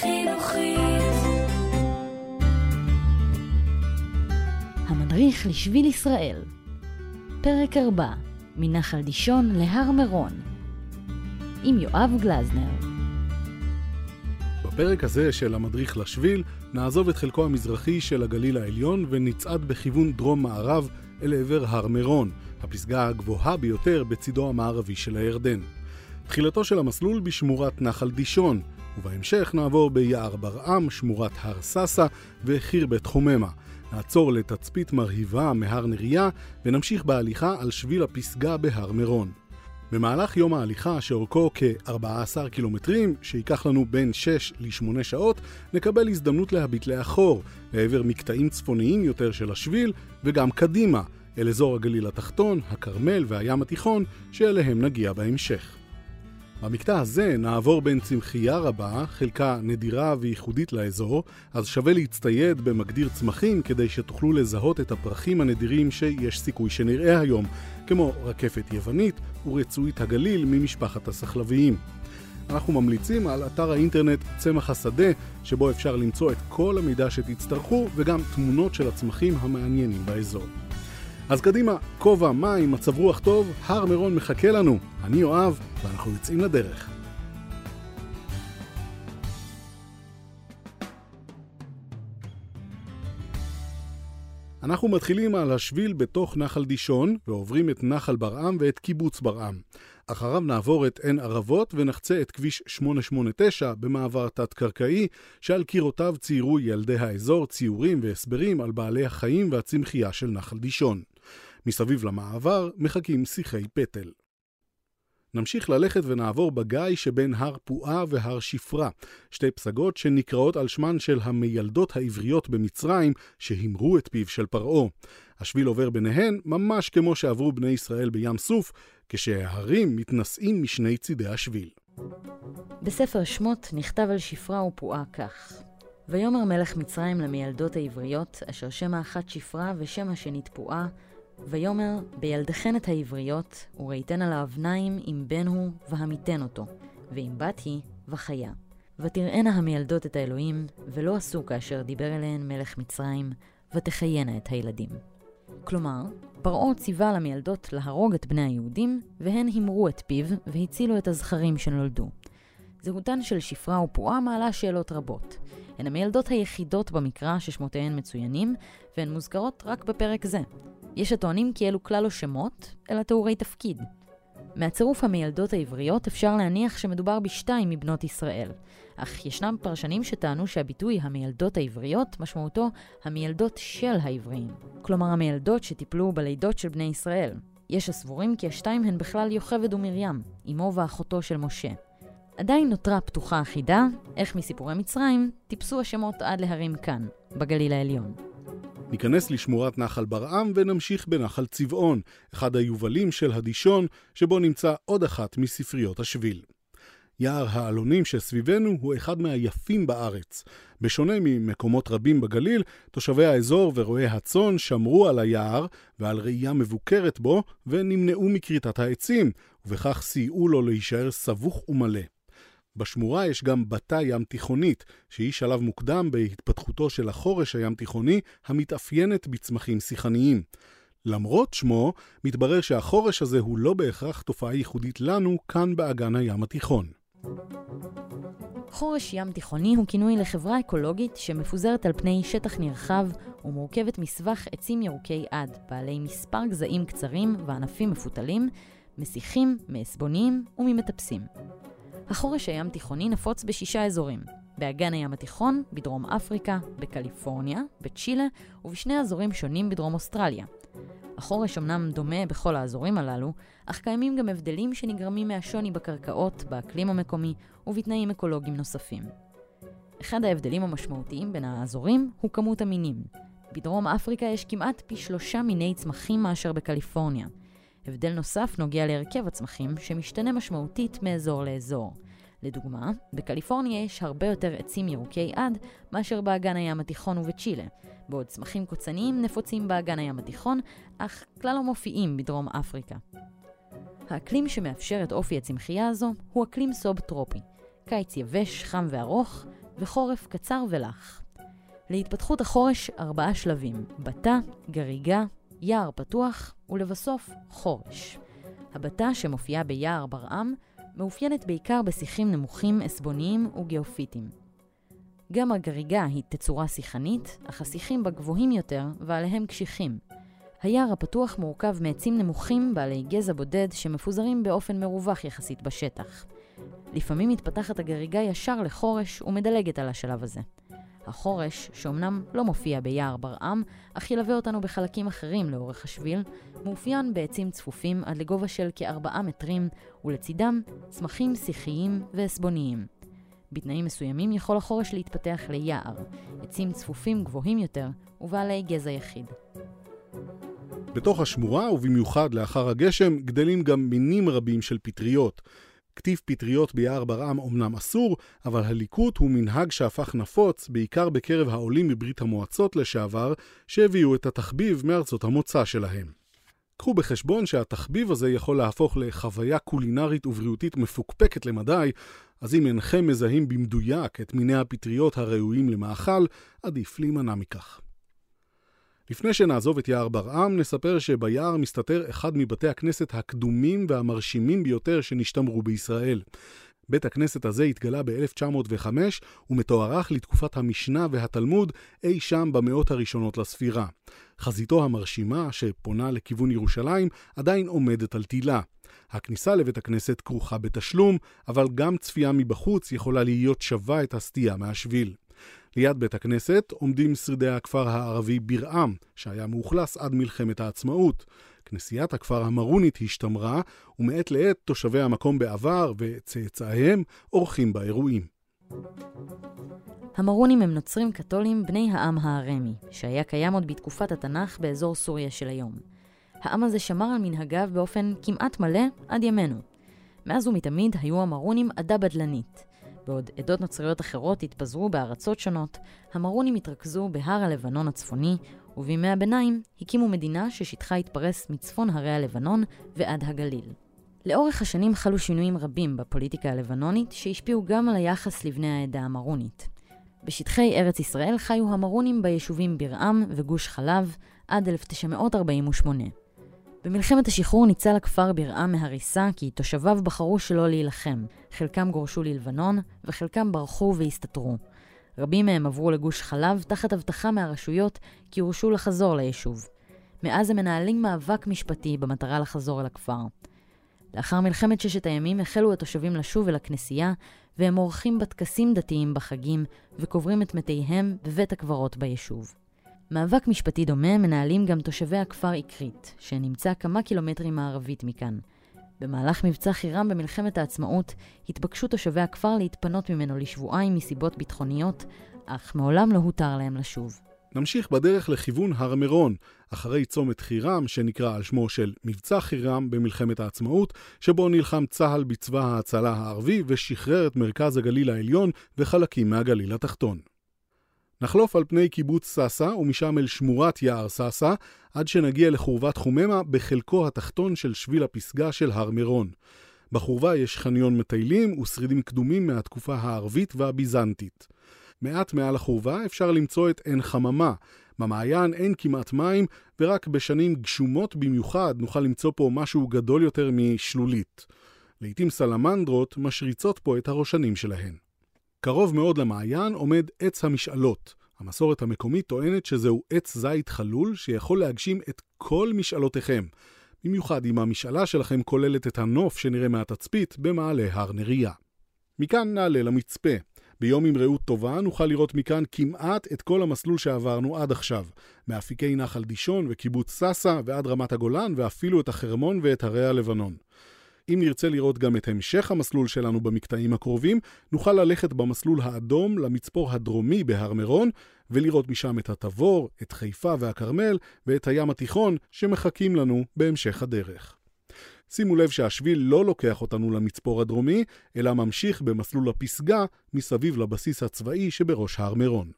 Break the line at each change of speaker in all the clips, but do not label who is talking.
חינוכית. המדריך לשביל ישראל פרק 4 מנחל דישון להר מירון עם יואב גלזנר
בפרק הזה של המדריך לשביל נעזוב את חלקו המזרחי של הגליל העליון ונצעד בכיוון דרום-מערב אל עבר הר מירון, הפסגה הגבוהה ביותר בצידו המערבי של הירדן. תחילתו של המסלול בשמורת נחל דישון, ובהמשך נעבור ביער ברעם, שמורת הר ססה וחיר בית חוממה. נעצור לתצפית מרהיבה מהר נריה ונמשיך בהליכה על שביל הפסגה בהר מירון. במהלך יום ההליכה, שאורכו כ-14 קילומטרים, שייקח לנו בין 6 ל-8 שעות, נקבל הזדמנות להביט לאחור, לעבר מקטעים צפוניים יותר של השביל, וגם קדימה, אל אזור הגליל התחתון, הכרמל והים התיכון, שאליהם נגיע בהמשך. במקטע הזה נעבור בין צמחייה רבה, חלקה נדירה וייחודית לאזור, אז שווה להצטייד במגדיר צמחים כדי שתוכלו לזהות את הפרחים הנדירים שיש סיכוי שנראה היום, כמו רקפת יוונית ורצועית הגליל ממשפחת הסחלביים. אנחנו ממליצים על אתר האינטרנט צמח השדה, שבו אפשר למצוא את כל המידע שתצטרכו וגם תמונות של הצמחים המעניינים באזור. אז קדימה, כובע, מים, מצב רוח טוב, הר מירון מחכה לנו. אני יואב, ואנחנו יוצאים לדרך. אנחנו מתחילים על השביל בתוך נחל דישון, ועוברים את נחל ברעם ואת קיבוץ ברעם. אחריו נעבור את עין ערבות ונחצה את כביש 889 במעבר תת-קרקעי, שעל קירותיו ציירו ילדי האזור ציורים והסברים על בעלי החיים והצמחייה של נחל דישון. מסביב למעבר מחכים שיחי פטל. נמשיך ללכת ונעבור בגיא שבין הר פועה והר שפרה, שתי פסגות שנקראות על שמן של המיילדות העבריות במצרים שהימרו את פיו של פרעה. השביל עובר ביניהן ממש כמו שעברו בני ישראל בים סוף, כשההרים מתנשאים משני צידי השביל.
בספר שמות נכתב על שפרה ופועה כך: ויאמר מלך מצרים למיילדות העבריות, אשר שם האחת שפרה ושם השנית פועה, ויאמר, בילדכן את העבריות, וראיתן על האבניים אם בן הוא, והמיתן אותו, ואם בת היא, וחיה. ותראינה המילדות את האלוהים, ולא עשו כאשר דיבר אליהן מלך מצרים, ותחיינה את הילדים. כלומר, פרעה ציווה למילדות להרוג את בני היהודים, והן הימרו את פיו, והצילו את הזכרים שנולדו. זהותן של שפרה ופועה מעלה שאלות רבות. הן המילדות היחידות במקרא ששמותיהן מצוינים, והן מוזכרות רק בפרק זה. יש הטוענים כי אלו כלל לא שמות, אלא תיאורי תפקיד. מהצירוף המילדות העבריות אפשר להניח שמדובר בשתיים מבנות ישראל, אך ישנם פרשנים שטענו שהביטוי המילדות העבריות משמעותו המילדות של העבריים, כלומר המילדות שטיפלו בלידות של בני ישראל. יש הסבורים כי השתיים הן בכלל יוכבד ומרים, אמו ואחותו של משה. עדיין נותרה פתוחה החידה, איך מסיפורי מצרים טיפסו השמות עד להרים כאן, בגליל העליון.
ניכנס לשמורת נחל ברעם ונמשיך בנחל צבעון, אחד היובלים של הדישון, שבו נמצא עוד אחת מספריות השביל. יער העלונים שסביבנו הוא אחד מהיפים בארץ. בשונה ממקומות רבים בגליל, תושבי האזור ורועי הצאן שמרו על היער ועל ראייה מבוקרת בו, ונמנעו מכריתת העצים, ובכך סייעו לו להישאר סבוך ומלא. בשמורה יש גם בתא ים תיכונית, שהיא שלב מוקדם בהתפתחותו של החורש הים תיכוני, המתאפיינת בצמחים שיחניים. למרות שמו, מתברר שהחורש הזה הוא לא בהכרח תופעה ייחודית לנו כאן באגן הים התיכון.
חורש ים תיכוני הוא כינוי לחברה אקולוגית שמפוזרת על פני שטח נרחב ומורכבת מסבך עצים ירוקי עד, בעלי מספר גזעים קצרים וענפים מפותלים, מסיחים, מעסבוניים וממטפסים. החורש הים תיכוני נפוץ בשישה אזורים, באגן הים התיכון, בדרום אפריקה, בקליפורניה, בצ'ילה ובשני אזורים שונים בדרום אוסטרליה. החורש אמנם דומה בכל האזורים הללו, אך קיימים גם הבדלים שנגרמים מהשוני בקרקעות, באקלים המקומי ובתנאים אקולוגיים נוספים. אחד ההבדלים המשמעותיים בין האזורים הוא כמות המינים. בדרום אפריקה יש כמעט פי שלושה מיני צמחים מאשר בקליפורניה, הבדל נוסף נוגע להרכב הצמחים, שמשתנה משמעותית מאזור לאזור. לדוגמה, בקליפורניה יש הרבה יותר עצים ירוקי עד מאשר באגן הים התיכון ובצ'ילה, בעוד צמחים קוצניים נפוצים באגן הים התיכון, אך כלל לא מופיעים בדרום אפריקה. האקלים שמאפשר את אופי הצמחייה הזו הוא אקלים סוב-טרופי. קיץ יבש, חם וארוך, וחורף קצר ולח. להתפתחות החורש ארבעה שלבים, בתה, גריגה, יער פתוח ולבסוף חורש. הבתה שמופיעה ביער ברעם מאופיינת בעיקר בשיחים נמוכים, עסבוניים וגיאופיטיים. גם הגריגה היא תצורה שיחנית, אך השיחים בה גבוהים יותר ועליהם קשיחים. היער הפתוח מורכב מעצים נמוכים בעלי גזע בודד שמפוזרים באופן מרווח יחסית בשטח. לפעמים מתפתחת הגריגה ישר לחורש ומדלגת על השלב הזה. החורש, שאומנם לא מופיע ביער ברעם, אך ילווה אותנו בחלקים אחרים לאורך השביל, מאופיין בעצים צפופים עד לגובה של כארבעה מטרים, ולצידם צמחים שיחיים ועסבוניים. בתנאים מסוימים יכול החורש להתפתח ליער, עצים צפופים גבוהים יותר ובעלי גזע יחיד.
בתוך השמורה, ובמיוחד לאחר הגשם, גדלים גם מינים רבים של פטריות. קטיף פטריות ביער ברעם אומנם אסור, אבל הליקוט הוא מנהג שהפך נפוץ, בעיקר בקרב העולים מברית המועצות לשעבר, שהביאו את התחביב מארצות המוצא שלהם. קחו בחשבון שהתחביב הזה יכול להפוך לחוויה קולינרית ובריאותית מפוקפקת למדי, אז אם אינכם מזהים במדויק את מיני הפטריות הראויים למאכל, עדיף להימנע מכך. לפני שנעזוב את יער ברעם, נספר שביער מסתתר אחד מבתי הכנסת הקדומים והמרשימים ביותר שנשתמרו בישראל. בית הכנסת הזה התגלה ב-1905 ומתוארך לתקופת המשנה והתלמוד אי שם במאות הראשונות לספירה. חזיתו המרשימה, שפונה לכיוון ירושלים, עדיין עומדת על תילה. הכניסה לבית הכנסת כרוכה בתשלום, אבל גם צפייה מבחוץ יכולה להיות שווה את הסטייה מהשביל. ליד בית הכנסת עומדים שרידי הכפר הערבי בירעם, שהיה מאוכלס עד מלחמת העצמאות. כנסיית הכפר המרונית השתמרה, ומעת לעת תושבי המקום בעבר וצאצאיהם עורכים בה אירועים.
המרונים הם נוצרים קתולים בני העם הארמי, שהיה קיים עוד בתקופת התנ"ך באזור סוריה של היום. העם הזה שמר על מנהגיו באופן כמעט מלא עד ימינו. מאז ומתמיד היו המרונים עדה בדלנית. בעוד עדות נוצריות אחרות התפזרו בארצות שונות, המרונים התרכזו בהר הלבנון הצפוני, ובימי הביניים הקימו מדינה ששטחה התפרס מצפון הרי הלבנון ועד הגליל. לאורך השנים חלו שינויים רבים בפוליטיקה הלבנונית שהשפיעו גם על היחס לבני העדה המרונית. בשטחי ארץ ישראל חיו המרונים ביישובים בירעם וגוש חלב עד 1948. במלחמת השחרור ניצל הכפר בירעם מהריסה כי תושביו בחרו שלא להילחם. חלקם גורשו ללבנון וחלקם ברחו והסתתרו. רבים מהם עברו לגוש חלב תחת הבטחה מהרשויות כי הורשו לחזור ליישוב. מאז הם מנהלים מאבק משפטי במטרה לחזור אל הכפר. לאחר מלחמת ששת הימים החלו התושבים לשוב אל הכנסייה, והם עורכים בטקסים דתיים בחגים, וקוברים את מתיהם בבית הקברות ביישוב. מאבק משפטי דומה מנהלים גם תושבי הכפר אקרית, שנמצא כמה קילומטרים מערבית מכאן. במהלך מבצע חירם במלחמת העצמאות, התבקשו תושבי הכפר להתפנות ממנו לשבועיים מסיבות ביטחוניות, אך מעולם לא הותר להם לשוב.
נמשיך בדרך לכיוון הר מירון, אחרי צומת חירם, שנקרא על שמו של מבצע חירם במלחמת העצמאות, שבו נלחם צה"ל בצבא ההצלה הערבי ושחרר את מרכז הגליל העליון וחלקים מהגליל התחתון. נחלוף על פני קיבוץ סאסא ומשם אל שמורת יער סאסא, עד שנגיע לחורבת חוממה בחלקו התחתון של שביל הפסגה של הר מירון. בחורבה יש חניון מטיילים ושרידים קדומים מהתקופה הערבית והביזנטית. מעט מעל החורבה אפשר למצוא את עין חממה. במעיין אין כמעט מים, ורק בשנים גשומות במיוחד נוכל למצוא פה משהו גדול יותר משלולית. לעתים סלמנדרות משריצות פה את הראשנים שלהן. קרוב מאוד למעיין עומד עץ המשאלות. המסורת המקומית טוענת שזהו עץ זית חלול שיכול להגשים את כל משאלותיכם. במיוחד אם המשאלה שלכם כוללת את הנוף שנראה מהתצפית במעלה הר נריה. מכאן נעלה למצפה. ביום עם רעות טובה נוכל לראות מכאן כמעט את כל המסלול שעברנו עד עכשיו. מאפיקי נחל דישון וקיבוץ סאסא ועד רמת הגולן ואפילו את החרמון ואת הרי הלבנון. אם נרצה לראות גם את המשך המסלול שלנו במקטעים הקרובים, נוכל ללכת במסלול האדום למצפור הדרומי בהר מירון, ולראות משם את התבור, את חיפה והכרמל, ואת הים התיכון שמחכים לנו בהמשך הדרך. שימו לב שהשביל לא לוקח אותנו למצפור הדרומי, אלא ממשיך במסלול הפסגה מסביב לבסיס הצבאי שבראש הר מירון.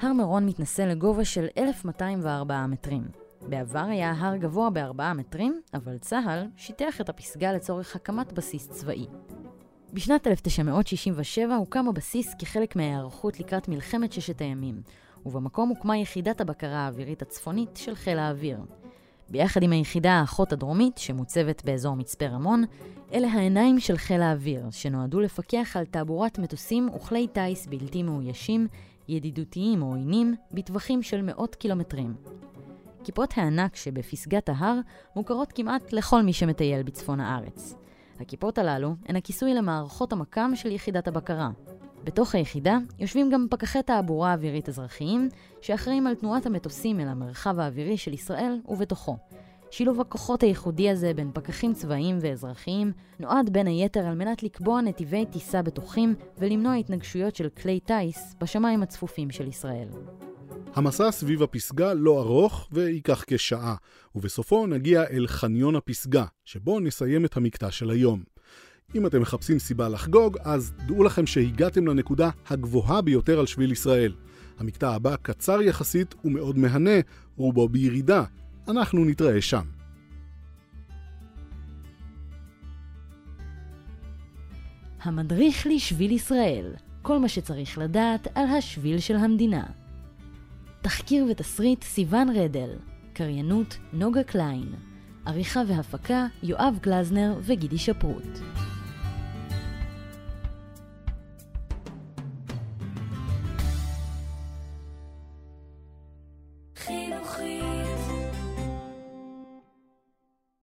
הר מירון מתנשא לגובה של 1,204 מטרים. בעבר היה הר גבוה בארבעה מטרים, אבל צה"ל שיטח את הפסגה לצורך הקמת בסיס צבאי. בשנת 1967 הוקם הבסיס כחלק מההיערכות לקראת מלחמת ששת הימים, ובמקום הוקמה יחידת הבקרה האווירית הצפונית של חיל האוויר. ביחד עם היחידה האחות הדרומית, שמוצבת באזור מצפה רמון, אלה העיניים של חיל האוויר, שנועדו לפקח על תעבורת מטוסים וכלי טיס בלתי מאוישים, ידידותיים או עוינים, בטווחים של מאות קילומטרים. כיפות הענק שבפסגת ההר מוכרות כמעט לכל מי שמטייל בצפון הארץ. הכיפות הללו הן הכיסוי למערכות המקם של יחידת הבקרה. בתוך היחידה יושבים גם פקחי תעבורה אווירית אזרחיים, שאחראים על תנועת המטוסים אל המרחב האווירי של ישראל ובתוכו. שילוב הכוחות הייחודי הזה בין פקחים צבאיים ואזרחיים נועד בין היתר על מנת לקבוע נתיבי טיסה בטוחים ולמנוע התנגשויות של כלי טיס בשמיים הצפופים של ישראל.
המסע סביב הפסגה לא ארוך וייקח כשעה, ובסופו נגיע אל חניון הפסגה, שבו נסיים את המקטע של היום. אם אתם מחפשים סיבה לחגוג, אז דעו לכם שהגעתם לנקודה הגבוהה ביותר על שביל ישראל. המקטע הבא קצר יחסית ומאוד מהנה, רובו בירידה. אנחנו נתראה שם.
המדריך לשביל ישראל, כל מה שצריך לדעת על השביל של המדינה. תחקיר ותסריט סיון רדל, קריינות נוגה קליין, עריכה והפקה יואב גלזנר וגידי שפרוט.